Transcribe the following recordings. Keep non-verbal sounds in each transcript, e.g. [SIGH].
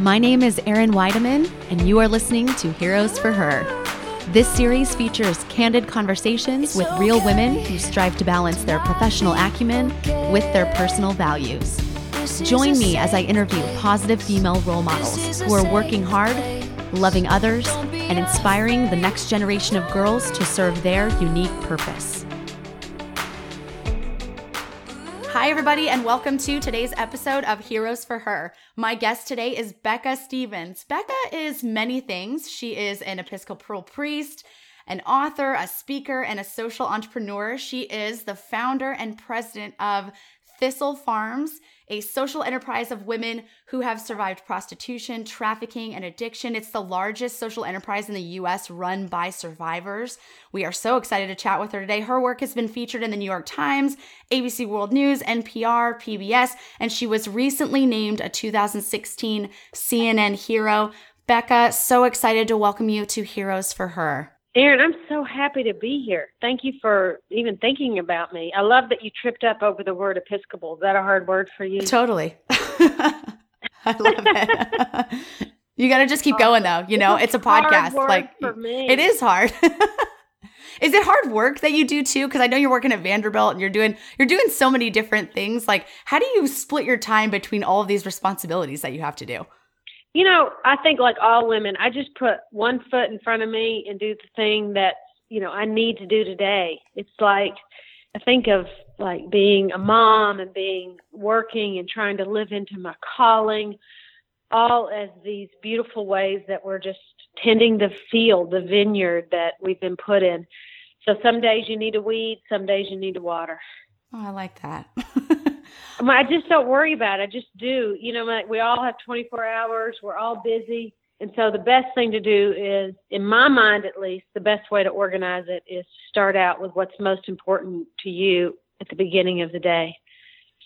My name is Erin Weidemann, and you are listening to Heroes for Her. This series features candid conversations with real women who strive to balance their professional acumen with their personal values. Join me as I interview positive female role models who are working hard, loving others, and inspiring the next generation of girls to serve their unique purpose. Hi, everybody, and welcome to today's episode of Heroes for Her. My guest today is Becca Stevens. Becca is many things. She is an Episcopal priest, an author, a speaker, and a social entrepreneur. She is the founder and president of Thistle Farms a social enterprise of women who have survived prostitution, trafficking, and addiction. It's the largest social enterprise in the US run by survivors. We are so excited to chat with her today. Her work has been featured in the New York Times, ABC World News, NPR, PBS, and she was recently named a 2016 CNN Hero. Becca, so excited to welcome you to Heroes for Her. Erin, I'm so happy to be here. Thank you for even thinking about me. I love that you tripped up over the word Episcopal. Is that a hard word for you? Totally. [LAUGHS] I love it. [LAUGHS] you got to just keep going though. You know, it's a podcast. like for me. it is hard. [LAUGHS] is it hard work that you do too? Because I know you're working at Vanderbilt and you're doing you're doing so many different things. Like, how do you split your time between all of these responsibilities that you have to do? You know, I think like all women, I just put one foot in front of me and do the thing that, you know, I need to do today. It's like I think of like being a mom and being working and trying to live into my calling all as these beautiful ways that we're just tending the field, the vineyard that we've been put in. So some days you need to weed, some days you need to water. Oh, I like that. [LAUGHS] I just don't worry about it. I just do. You know, like we all have 24 hours. We're all busy. And so the best thing to do is, in my mind at least, the best way to organize it is to start out with what's most important to you at the beginning of the day.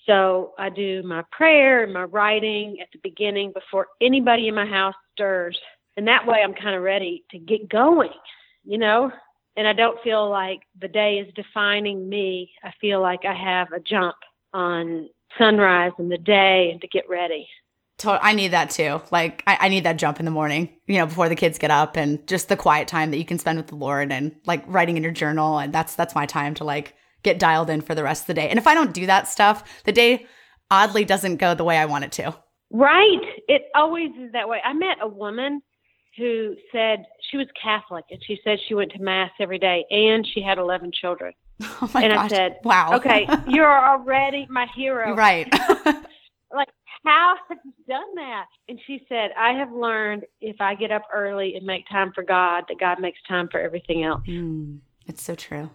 So I do my prayer and my writing at the beginning before anybody in my house stirs. And that way I'm kind of ready to get going, you know? And I don't feel like the day is defining me. I feel like I have a jump on sunrise and the day and to get ready. I need that too. Like I, I, need that jump in the morning, you know, before the kids get up and just the quiet time that you can spend with the Lord and like writing in your journal. And that's that's my time to like get dialed in for the rest of the day. And if I don't do that stuff, the day oddly doesn't go the way I want it to. Right. It always is that way. I met a woman who said she was Catholic and she said she went to mass every day and she had 11 children. [LAUGHS] Oh and gosh. I said, "Wow, okay, [LAUGHS] you're already my hero." Right. [LAUGHS] like, how have you done that? And she said, "I have learned if I get up early and make time for God, that God makes time for everything else." Mm, it's so true.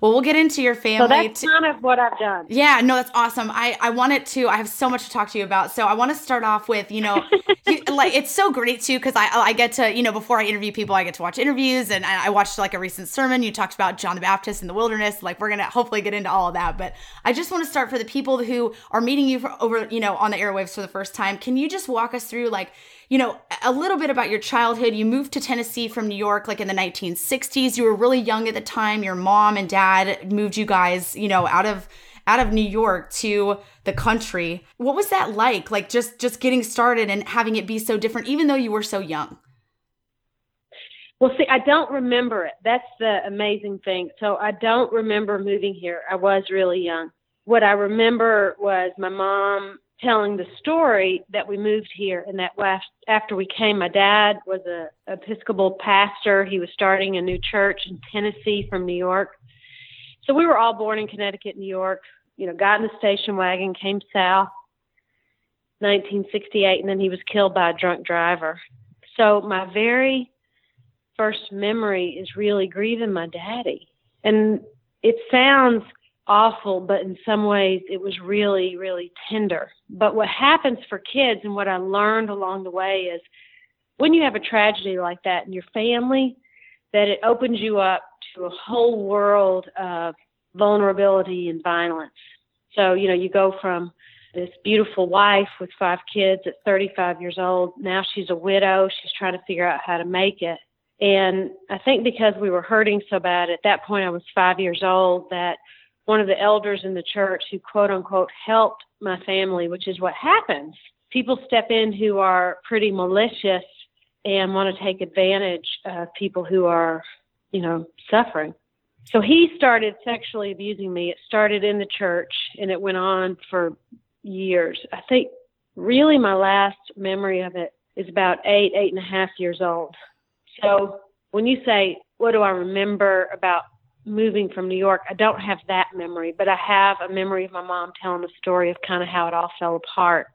Well, we'll get into your family. So that's kind of what I've done. Yeah, no, that's awesome. I I wanted to. I have so much to talk to you about. So I want to start off with you know, [LAUGHS] you, like it's so great too because I I get to you know before I interview people I get to watch interviews and I, I watched like a recent sermon you talked about John the Baptist in the wilderness. Like we're gonna hopefully get into all of that, but I just want to start for the people who are meeting you for, over you know on the airwaves for the first time. Can you just walk us through like you know, a little bit about your childhood. You moved to Tennessee from New York like in the 1960s. You were really young at the time. Your mom and dad moved you guys, you know, out of out of New York to the country. What was that like? Like just just getting started and having it be so different even though you were so young? Well, see, I don't remember it. That's the amazing thing. So I don't remember moving here. I was really young. What I remember was my mom telling the story that we moved here and that after we came my dad was a episcopal pastor. He was starting a new church in tennessee from new york. So we were all born in connecticut new york you know got in the station wagon came south 1968 and then he was killed by a drunk driver. So my very first memory is really grieving my daddy. And it sounds awful, but in some ways it was really, really tender. But what happens for kids and what I learned along the way is when you have a tragedy like that in your family, that it opens you up to a whole world of vulnerability and violence. So, you know, you go from this beautiful wife with five kids at 35 years old. Now she's a widow. She's trying to figure out how to make it. And I think because we were hurting so bad at that point, I was five years old, that one of the elders in the church who quote unquote helped my family, which is what happens. people step in who are pretty malicious and want to take advantage of people who are, you know, suffering. So he started sexually abusing me. It started in the church and it went on for years. I think really my last memory of it is about eight, eight and a half years old. So when you say, what do I remember about moving from New York, I don't have that memory, but I have a memory of my mom telling the story of kind of how it all fell apart.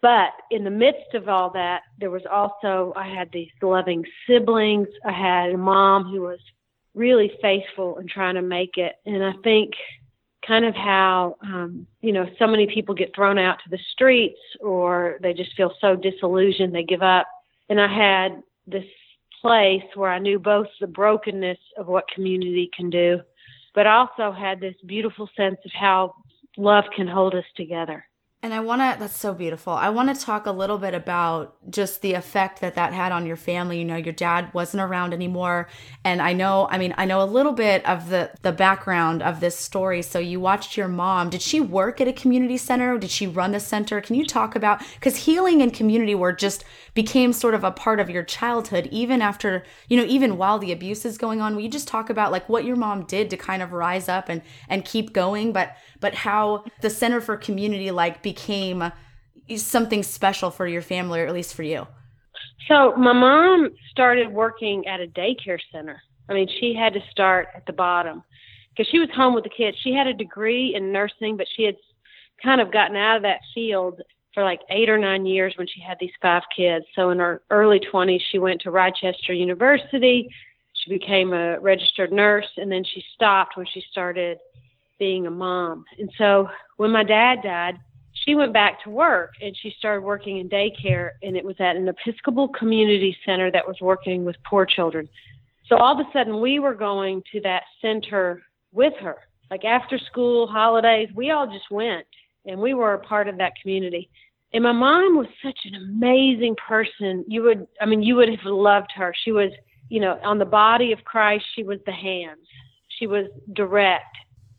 But in the midst of all that, there was also, I had these loving siblings. I had a mom who was really faithful and trying to make it. And I think kind of how, um, you know, so many people get thrown out to the streets or they just feel so disillusioned, they give up. And I had this place where I knew both the brokenness of what community can do, but also had this beautiful sense of how love can hold us together. And I want to, that's so beautiful. I want to talk a little bit about just the effect that that had on your family. You know, your dad wasn't around anymore. And I know, I mean, I know a little bit of the, the background of this story. So you watched your mom. Did she work at a community center? Did she run the center? Can you talk about, because healing and community work just became sort of a part of your childhood, even after, you know, even while the abuse is going on. Will you just talk about like what your mom did to kind of rise up and, and keep going? But, but how the Center for Community like became something special for your family, or at least for you. So my mom started working at a daycare center. I mean, she had to start at the bottom because she was home with the kids. She had a degree in nursing, but she had kind of gotten out of that field for like eight or nine years when she had these five kids. So in her early 20s, she went to Rochester University. She became a registered nurse, and then she stopped when she started being a mom. And so when my dad died, she went back to work and she started working in daycare and it was at an Episcopal community center that was working with poor children. So all of a sudden we were going to that center with her. Like after school, holidays, we all just went and we were a part of that community. And my mom was such an amazing person. You would I mean you would have loved her. She was, you know, on the body of Christ, she was the hands. She was direct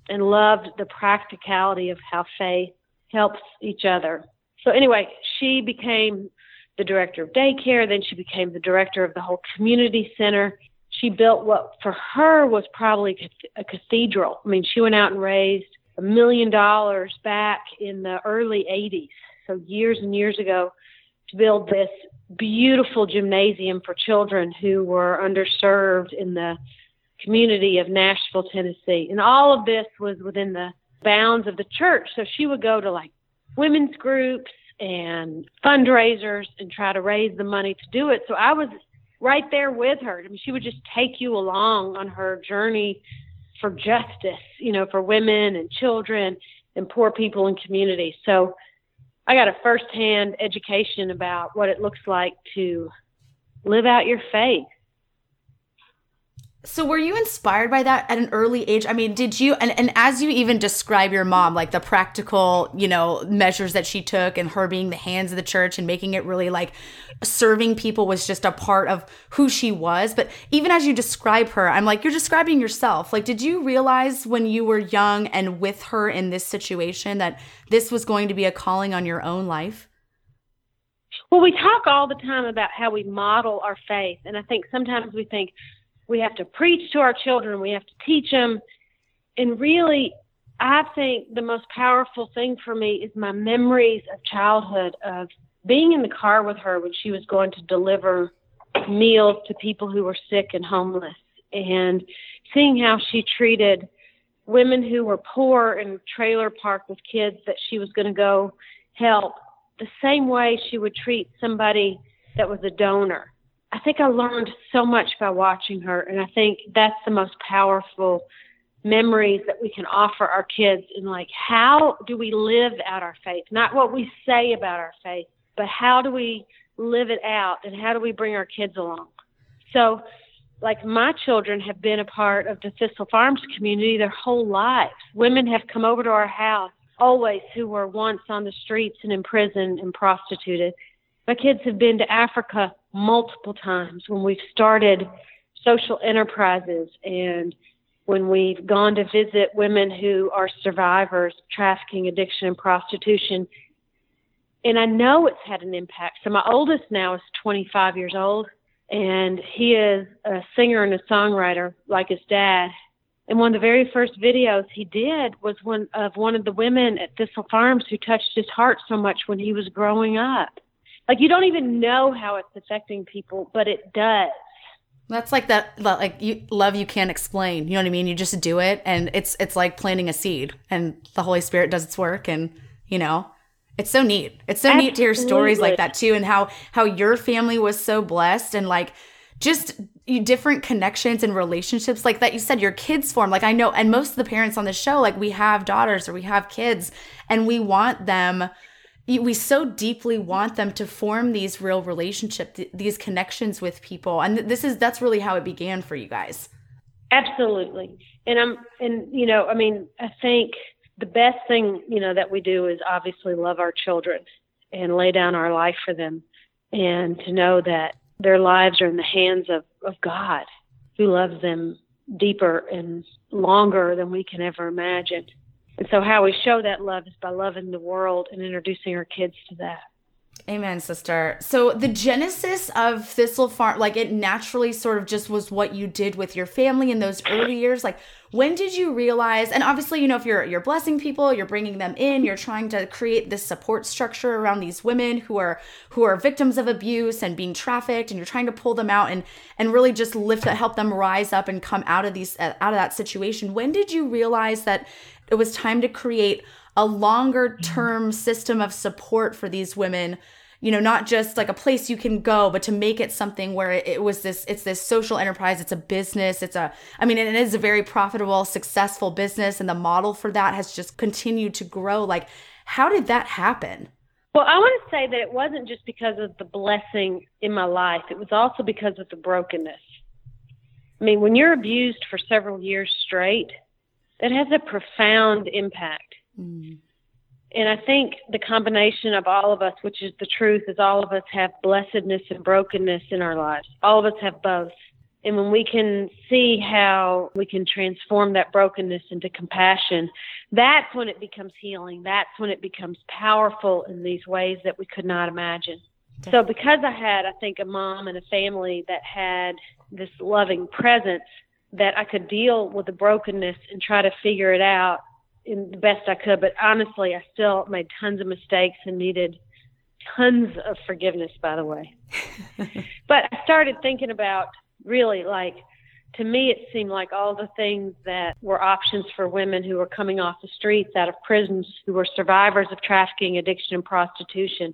and loved the practicality of how faith helps each other. So, anyway, she became the director of daycare, then she became the director of the whole community center. She built what for her was probably a cathedral. I mean, she went out and raised a million dollars back in the early 80s, so years and years ago, to build this beautiful gymnasium for children who were underserved in the community of Nashville, Tennessee. And all of this was within the bounds of the church. So she would go to like women's groups and fundraisers and try to raise the money to do it. So I was right there with her. I mean, she would just take you along on her journey for justice, you know, for women and children and poor people in communities. So I got a firsthand education about what it looks like to live out your faith so were you inspired by that at an early age? I mean, did you and, and as you even describe your mom, like the practical, you know, measures that she took and her being the hands of the church and making it really like serving people was just a part of who she was. But even as you describe her, I'm like, you're describing yourself. Like, did you realize when you were young and with her in this situation that this was going to be a calling on your own life? Well, we talk all the time about how we model our faith. And I think sometimes we think, we have to preach to our children, we have to teach them. And really, I think the most powerful thing for me is my memories of childhood of being in the car with her when she was going to deliver meals to people who were sick and homeless and seeing how she treated women who were poor in trailer park with kids that she was going to go help the same way she would treat somebody that was a donor I think I learned so much by watching her, and I think that's the most powerful memories that we can offer our kids. And like, how do we live out our faith? Not what we say about our faith, but how do we live it out, and how do we bring our kids along? So, like my children have been a part of the Thistle Farms community their whole lives. Women have come over to our house always who were once on the streets and in prison and prostituted. My kids have been to Africa multiple times when we've started social enterprises and when we've gone to visit women who are survivors trafficking, addiction, and prostitution. And I know it's had an impact. So my oldest now is 25 years old, and he is a singer and a songwriter like his dad. And one of the very first videos he did was one of one of the women at Thistle Farms who touched his heart so much when he was growing up. Like you don't even know how it's affecting people, but it does. That's like that like you love you can't explain. You know what I mean? You just do it and it's it's like planting a seed and the Holy Spirit does its work and you know, it's so neat. It's so Absolutely. neat to hear stories like that too and how how your family was so blessed and like just different connections and relationships like that you said your kids form like i know and most of the parents on the show like we have daughters or we have kids and we want them we so deeply want them to form these real relationships these connections with people. And this is that's really how it began for you guys. Absolutely. And i'm and you know i mean i think the best thing you know that we do is obviously love our children and lay down our life for them and to know that their lives are in the hands of, of god who loves them deeper and longer than we can ever imagine and so, how we show that love is by loving the world and introducing our kids to that. Amen, sister. So the genesis of Thistle Farm, like it naturally sort of just was what you did with your family in those early years. Like, when did you realize? And obviously, you know, if you're you're blessing people, you're bringing them in, you're trying to create this support structure around these women who are who are victims of abuse and being trafficked, and you're trying to pull them out and and really just lift, that help them rise up and come out of these uh, out of that situation. When did you realize that it was time to create a longer term system of support for these women you know not just like a place you can go but to make it something where it, it, was this it's this social enterprise. It's a business. It's a i mean it is a very profitable successful business and the model for that has just continued to grow. Like how did that happen? Well i want to say that it wasn't just because of the blessing in my life. It was also because of the brokenness. I mean when you're abused for several years straight that has a profound impact. Mm. And I think the combination of all of us, which is the truth, is all of us have blessedness and brokenness in our lives. All of us have both. And when we can see how we can transform that brokenness into compassion, that's when it becomes healing. That's when it becomes powerful in these ways that we could not imagine. So, because I had, I think, a mom and a family that had this loving presence, that I could deal with the brokenness and try to figure it out in the best I could. But honestly, I still made tons of mistakes and needed tons of forgiveness, by the way. [LAUGHS] but I started thinking about really like, to me, it seemed like all the things that were options for women who were coming off the streets, out of prisons, who were survivors of trafficking, addiction, and prostitution,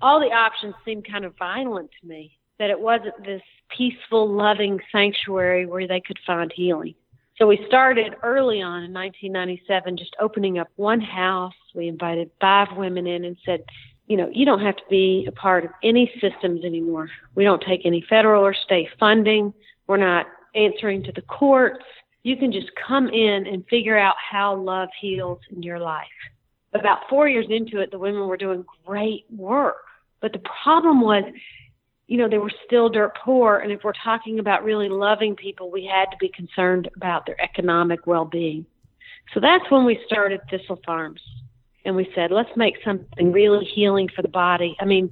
all the options seemed kind of violent to me that it wasn't this peaceful, loving sanctuary where they could find healing. So we started early on in 1997, just opening up one house. We invited five women in and said, you know, you don't have to be a part of any systems anymore. We don't take any federal or state funding. We're not answering to the courts. You can just come in and figure out how love heals in your life. About four years into it, the women were doing great work. But the problem was you know, they were still dirt poor. And if we're talking about really loving people, we had to be concerned about their economic well being. So that's when we started Thistle Farms. And we said, let's make something really healing for the body. I mean,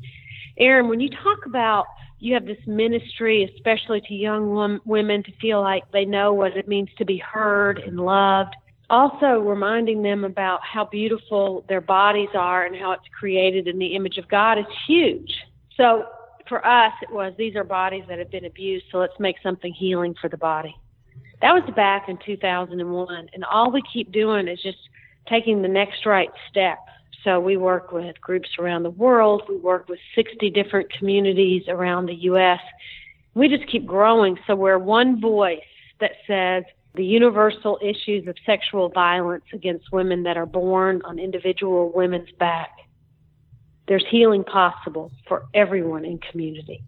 Erin, when you talk about you have this ministry, especially to young women, to feel like they know what it means to be heard and loved. Also, reminding them about how beautiful their bodies are and how it's created in the image of God is huge. So, for us, it was these are bodies that have been abused, so let's make something healing for the body. That was back in 2001, and all we keep doing is just taking the next right step. So we work with groups around the world. We work with 60 different communities around the U.S. We just keep growing. So we're one voice that says the universal issues of sexual violence against women that are born on individual women's back there's healing possible for everyone in community.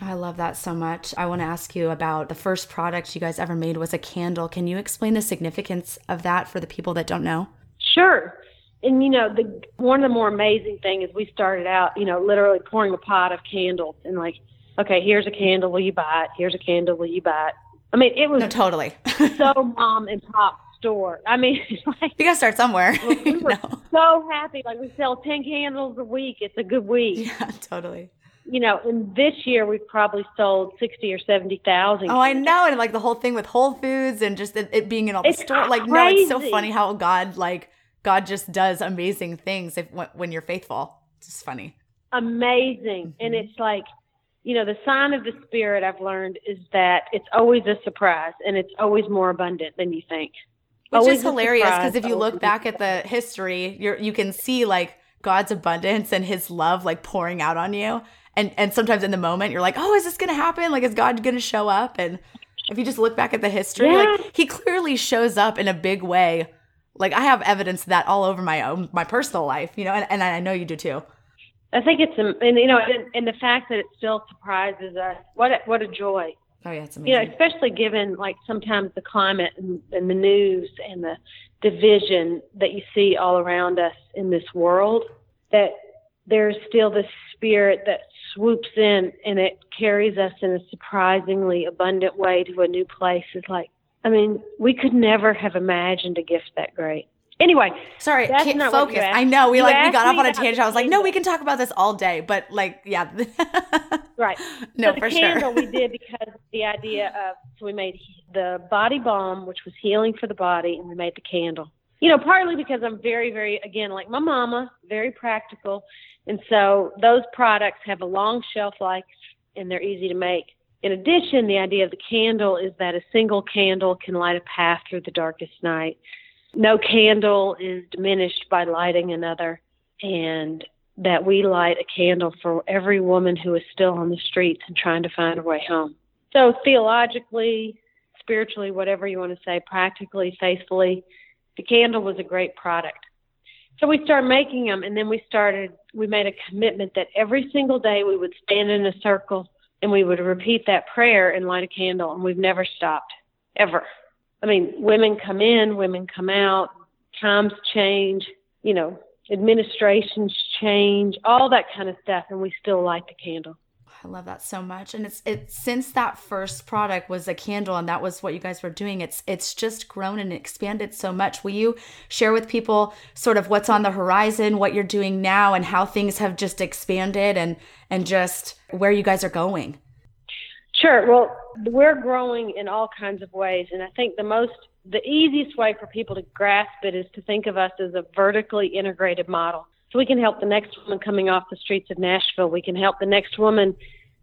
I love that so much. I want to ask you about the first product you guys ever made was a candle. Can you explain the significance of that for the people that don't know? Sure. And you know, the one of the more amazing thing is we started out, you know, literally pouring a pot of candles and like, okay, here's a candle, will you buy it? Here's a candle, will you buy it? I mean, it was no, totally [LAUGHS] so mom and pop store. I mean, [LAUGHS] like, you gotta start somewhere. we [LAUGHS] were no. so happy. Like we sell ten candles a week. It's a good week. Yeah, [LAUGHS] totally. You know, and this year we've probably sold sixty or seventy thousand. Oh, I know, and like the whole thing with Whole Foods and just it, it being in all the store. Like, no, it's so funny how God, like, God just does amazing things if when you're faithful. It's just funny. Amazing, mm-hmm. and it's like you know, the sign of the spirit I've learned is that it's always a surprise and it's always more abundant than you think. Which always is hilarious because if you look back at the history, you you can see like God's abundance and his love like pouring out on you. And and sometimes in the moment you're like, "Oh, is this going to happen? Like is God going to show up?" And if you just look back at the history, yeah. like he clearly shows up in a big way. Like I have evidence of that all over my own my personal life, you know, and, and I know you do too. I think it's um, and you know and, and the fact that it still surprises us. What a, what a joy! Oh yeah, it's amazing. You know, especially given like sometimes the climate and, and the news and the division that you see all around us in this world. That there's still this spirit that swoops in and it carries us in a surprisingly abundant way to a new place. It's like, I mean, we could never have imagined a gift that great. Anyway, sorry, can't focus. I know we you like we got off on a tangent. I was like, no, we can talk about this all day, but like, yeah, [LAUGHS] right. No, so the for candle sure. we did [LAUGHS] because the idea of so we made the body balm, which was healing for the body, and we made the candle. You know, partly because I'm very, very again like my mama, very practical, and so those products have a long shelf life and they're easy to make. In addition, the idea of the candle is that a single candle can light a path through the darkest night no candle is diminished by lighting another, and that we light a candle for every woman who is still on the streets and trying to find her way home. So, theologically, spiritually, whatever you want to say, practically, faithfully, the candle was a great product. So we started making them, and then we started, we made a commitment that every single day we would stand in a circle and we would repeat that prayer and light a candle, and we've never stopped, ever. I mean, women come in, women come out, times change, you know, administrations change, all that kind of stuff, and we still light the candle. I love that so much. And it's it since that first product was a candle and that was what you guys were doing, it's it's just grown and expanded so much. Will you share with people sort of what's on the horizon, what you're doing now and how things have just expanded and and just where you guys are going? Sure. Well, we're growing in all kinds of ways, and I think the most, the easiest way for people to grasp it is to think of us as a vertically integrated model. So we can help the next woman coming off the streets of Nashville. We can help the next woman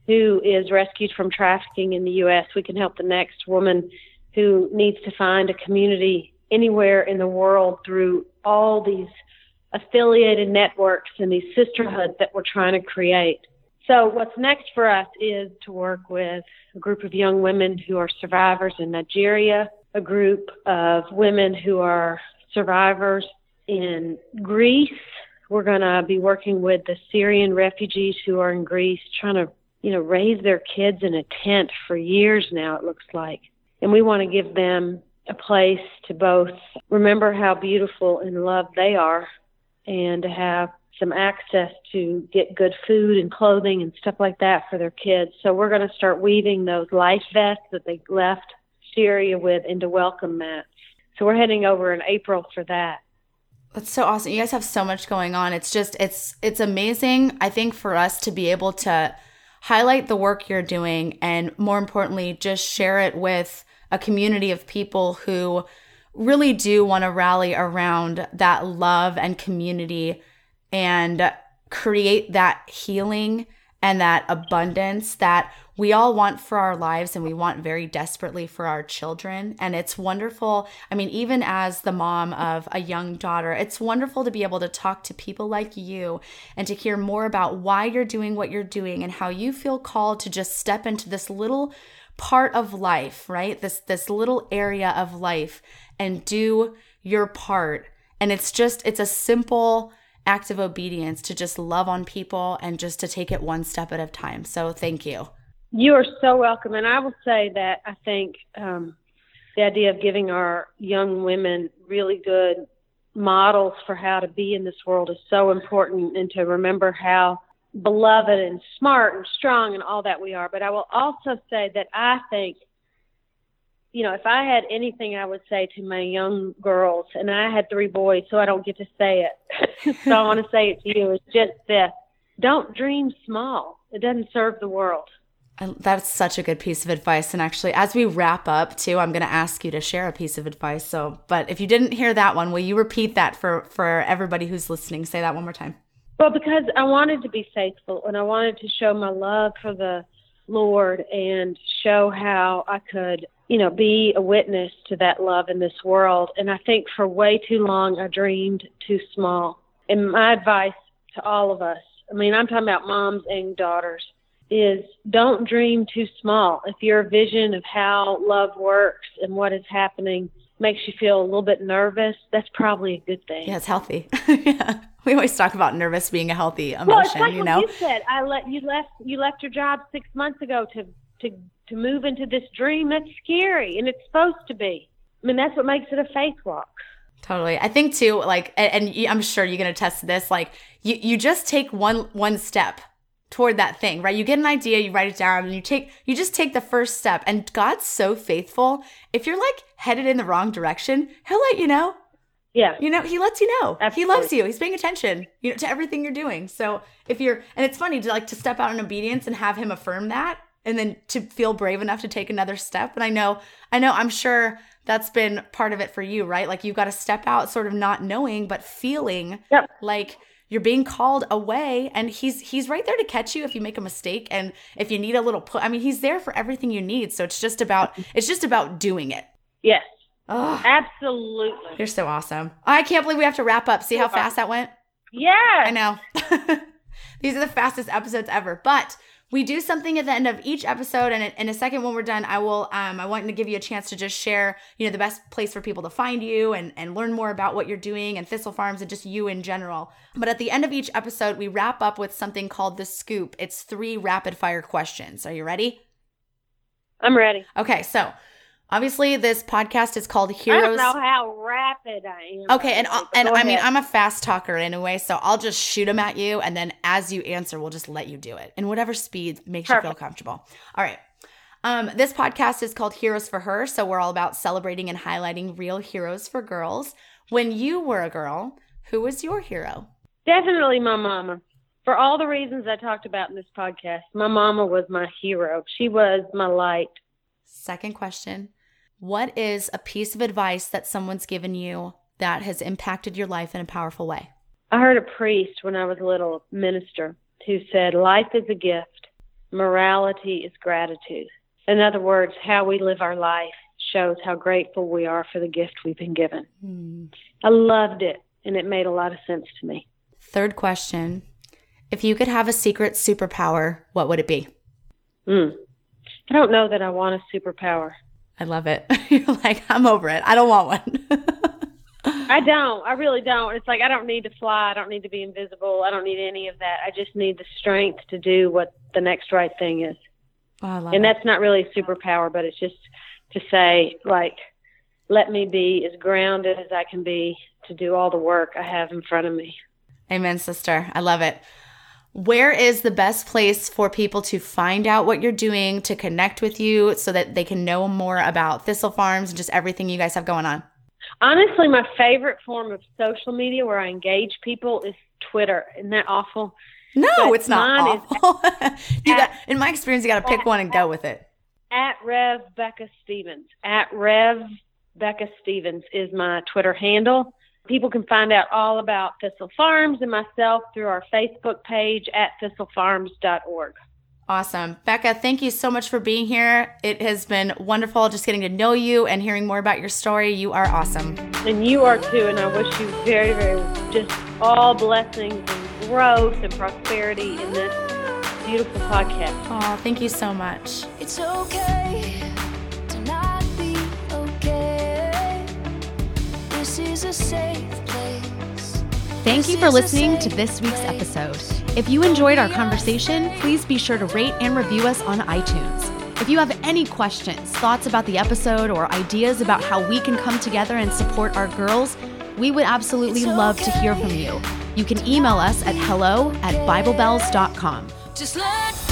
who is rescued from trafficking in the U.S. We can help the next woman who needs to find a community anywhere in the world through all these affiliated networks and these sisterhoods that we're trying to create. So what's next for us is to work with a group of young women who are survivors in Nigeria, a group of women who are survivors in Greece. We're going to be working with the Syrian refugees who are in Greece, trying to, you know, raise their kids in a tent for years now, it looks like. And we want to give them a place to both remember how beautiful and loved they are and to have some access to get good food and clothing and stuff like that for their kids. So we're going to start weaving those life vests that they left Syria with into welcome mats. So we're heading over in April for that. That's so awesome. You guys have so much going on. It's just it's it's amazing. I think for us to be able to highlight the work you're doing and more importantly just share it with a community of people who really do want to rally around that love and community and create that healing and that abundance that we all want for our lives and we want very desperately for our children. And it's wonderful. I mean, even as the mom of a young daughter, it's wonderful to be able to talk to people like you and to hear more about why you're doing what you're doing and how you feel called to just step into this little part of life, right? This this little area of life and do your part. And it's just it's a simple act of obedience to just love on people and just to take it one step at a time. So thank you. You are so welcome. And I will say that I think um, the idea of giving our young women really good models for how to be in this world is so important and to remember how beloved and smart and strong and all that we are. But I will also say that I think you know, if I had anything I would say to my young girls, and I had three boys, so I don't get to say it. [LAUGHS] so I want to say it to you. It's just this don't dream small, it doesn't serve the world. That's such a good piece of advice. And actually, as we wrap up, too, I'm going to ask you to share a piece of advice. So, but if you didn't hear that one, will you repeat that for for everybody who's listening? Say that one more time. Well, because I wanted to be faithful, and I wanted to show my love for the Lord and show how I could, you know, be a witness to that love in this world. And I think for way too long I dreamed too small. And my advice to all of us, I mean, I'm talking about moms and daughters, is don't dream too small. If your vision of how love works and what is happening makes you feel a little bit nervous, that's probably a good thing. Yeah, it's healthy. [LAUGHS] yeah. We always talk about nervous being a healthy emotion, well, it's like you know. you said, I let you left you left your job six months ago to to to move into this dream. That's scary, and it's supposed to be. I mean, that's what makes it a faith walk. Totally. I think too, like, and, and I'm sure you can attest to this. Like, you you just take one one step toward that thing, right? You get an idea, you write it down, and you take you just take the first step. And God's so faithful. If you're like headed in the wrong direction, He'll let you know. Yeah. You know, he lets you know. Absolutely. He loves you. He's paying attention, you know, to everything you're doing. So if you're and it's funny to like to step out in obedience and have him affirm that and then to feel brave enough to take another step. And I know, I know, I'm sure that's been part of it for you, right? Like you've got to step out sort of not knowing, but feeling Yep. like you're being called away and he's he's right there to catch you if you make a mistake and if you need a little put I mean he's there for everything you need. So it's just about it's just about doing it. Yes. Oh, Absolutely. you're so awesome. I can't believe we have to wrap up. See how fast that went? Yeah. I know. [LAUGHS] These are the fastest episodes ever. But we do something at the end of each episode, and in a second, when we're done, I will. Um, I want to give you a chance to just share, you know, the best place for people to find you and and learn more about what you're doing and Thistle Farms and just you in general. But at the end of each episode, we wrap up with something called the scoop. It's three rapid fire questions. Are you ready? I'm ready. Okay, so obviously this podcast is called Heroes. I don't know how rapid I am. Okay, and and I mean. I'm a fast talker anyway, so I'll just shoot them at you, and then as you answer, we'll just let you do it in whatever speed makes you feel comfortable. All right. Um, this podcast is called Heroes for Her, so we're all about celebrating and highlighting real heroes for girls. When you were a girl, who was your hero? Definitely my mama. For all the reasons I talked about in this podcast, my mama was my hero. She was my light. Second question What is a piece of advice that someone's given you that has impacted your life in a powerful way? I heard a priest when I was a little minister who said, Life is a gift, morality is gratitude. In other words, how we live our life shows how grateful we are for the gift we've been given. Hmm. I loved it, and it made a lot of sense to me. Third question If you could have a secret superpower, what would it be? Mm. I don't know that I want a superpower. I love it. [LAUGHS] You're like, I'm over it. I don't want one. [LAUGHS] I don't. I really don't. It's like I don't need to fly. I don't need to be invisible. I don't need any of that. I just need the strength to do what the next right thing is. Oh, I love and it. that's not really a superpower, but it's just to say, like, let me be as grounded as I can be to do all the work I have in front of me. Amen, sister. I love it. Where is the best place for people to find out what you're doing, to connect with you so that they can know more about Thistle Farms and just everything you guys have going on? Honestly, my favorite form of social media where I engage people is Twitter. Isn't that awful? No, it's not awful. [LAUGHS] you got, in my experience, you got to pick one and go with it. At Rev Becca Stevens. At Rev Becca Stevens is my Twitter handle. People can find out all about Thistle Farms and myself through our Facebook page at thistlefarms.org. Awesome. Becca, thank you so much for being here. It has been wonderful just getting to know you and hearing more about your story. You are awesome. And you are too, and I wish you very, very just all blessings and growth and prosperity in this beautiful podcast. Oh, thank you so much. It's okay Thank you for listening to this week's episode. If you enjoyed our conversation, please be sure to rate and review us on iTunes. If you have any questions, thoughts about the episode, or ideas about how we can come together and support our girls, we would absolutely love to hear from you. You can email us at hello at biblebelles.com. Just let